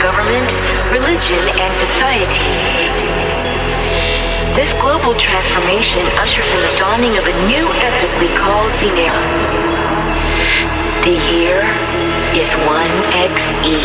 government, religion, and society. This global transformation ushers in the dawning of a new epoch we call Xenia. The year is 1XE.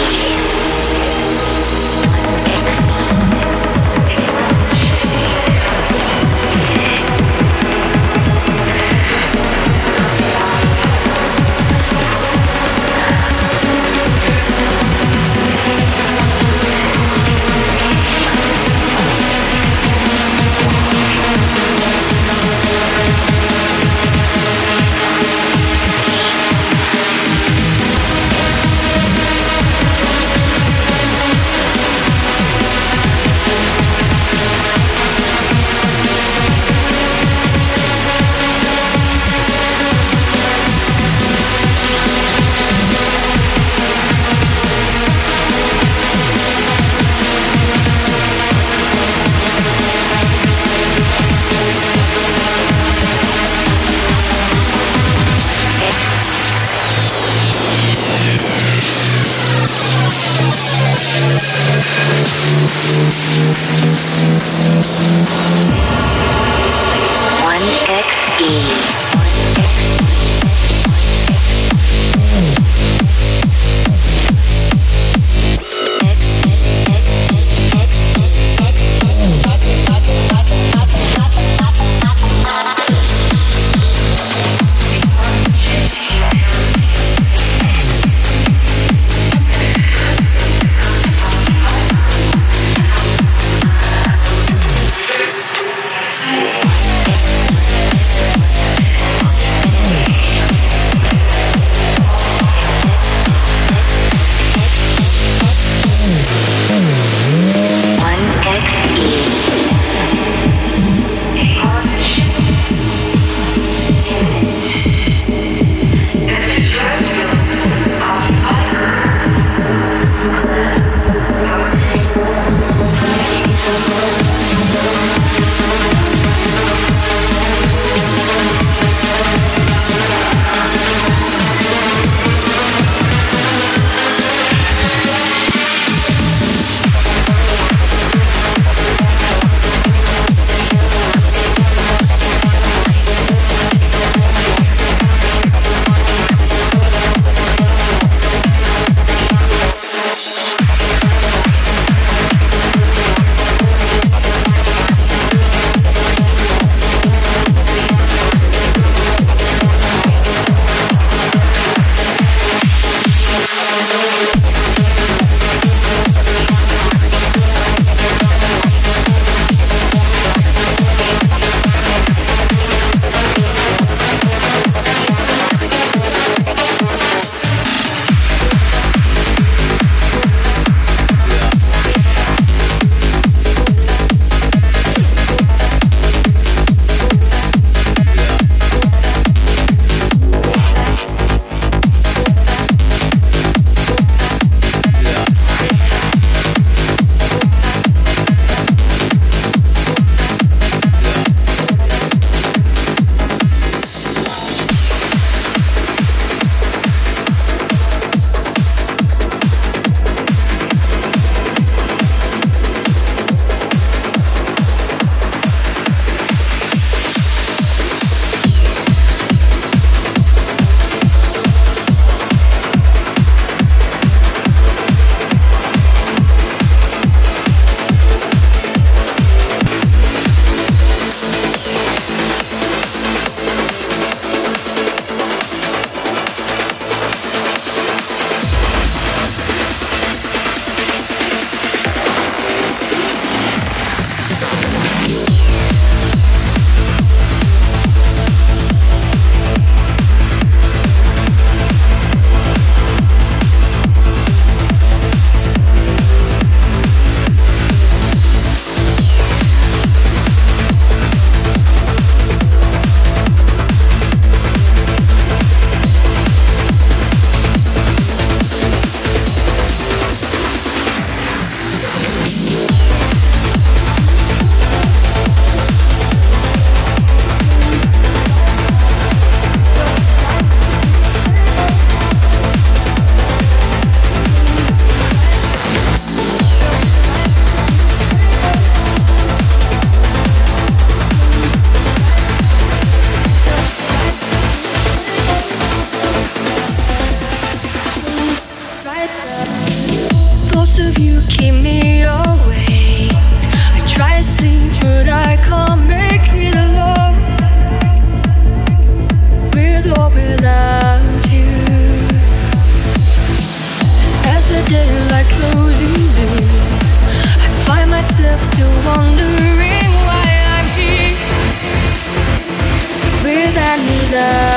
Yeah.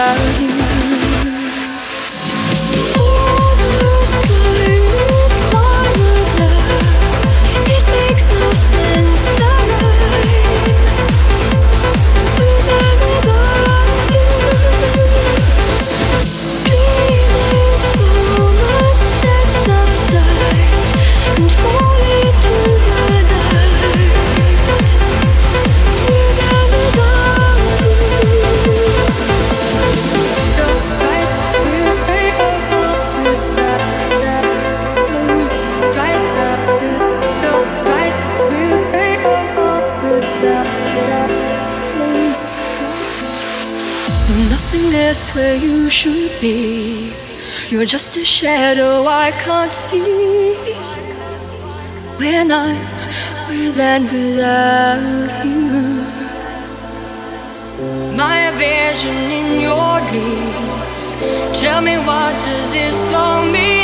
You're just a shadow I can't see when I'm with and without you. My vision in your dreams. Tell me what does this song mean?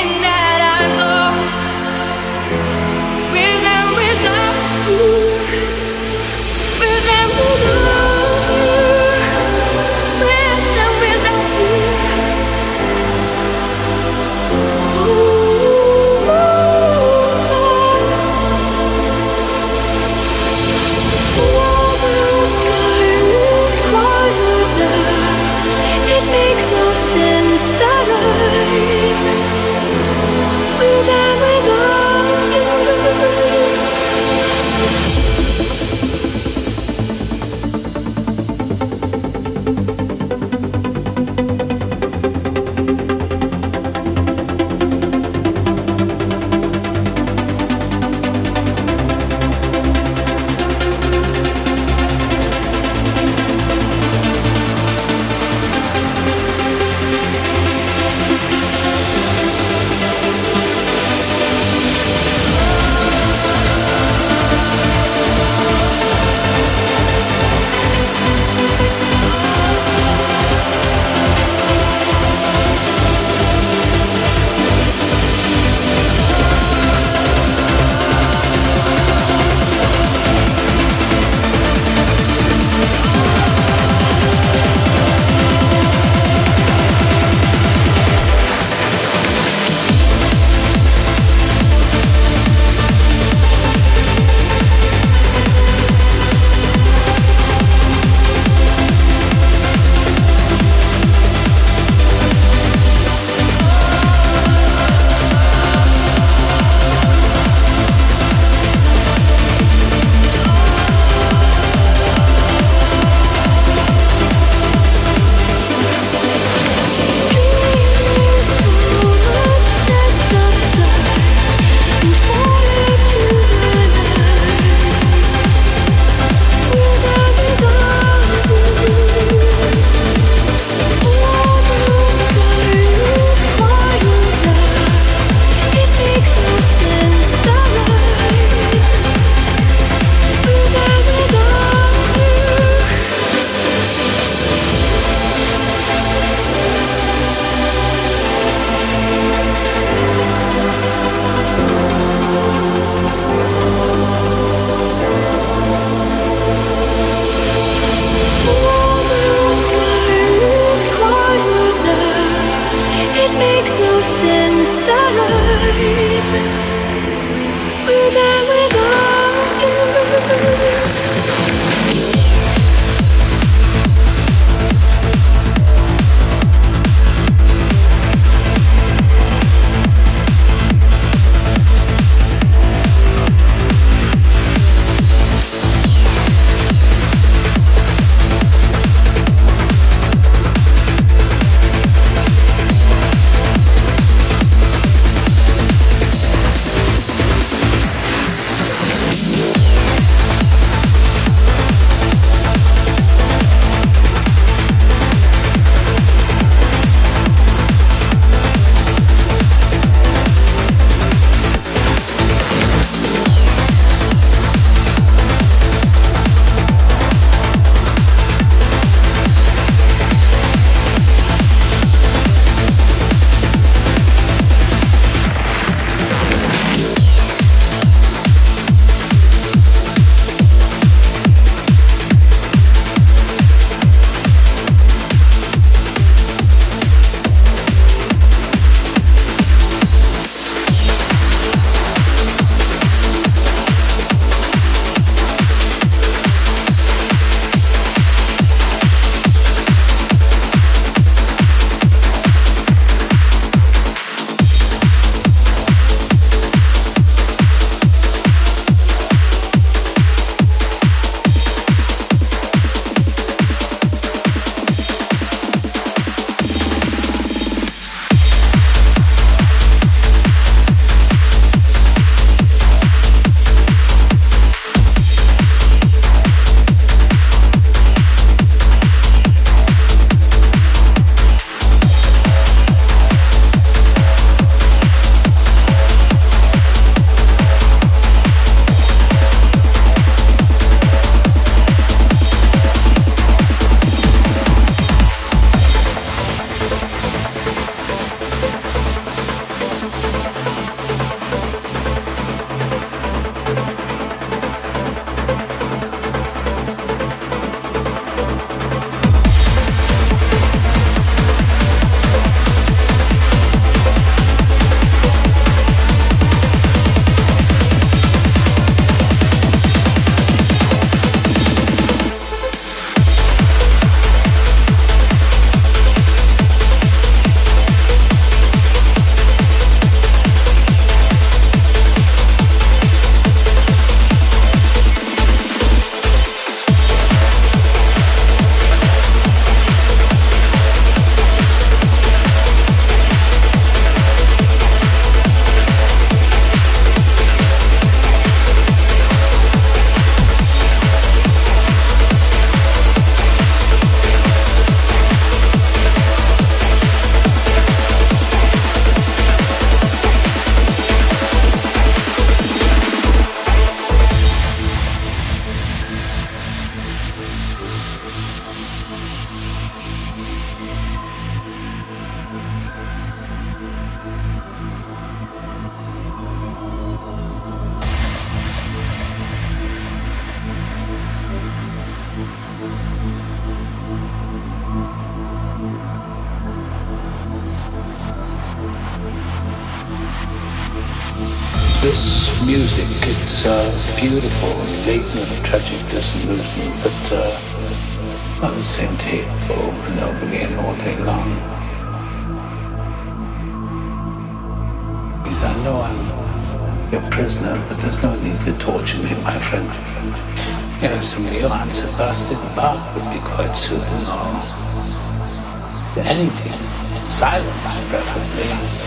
Silence is preferably.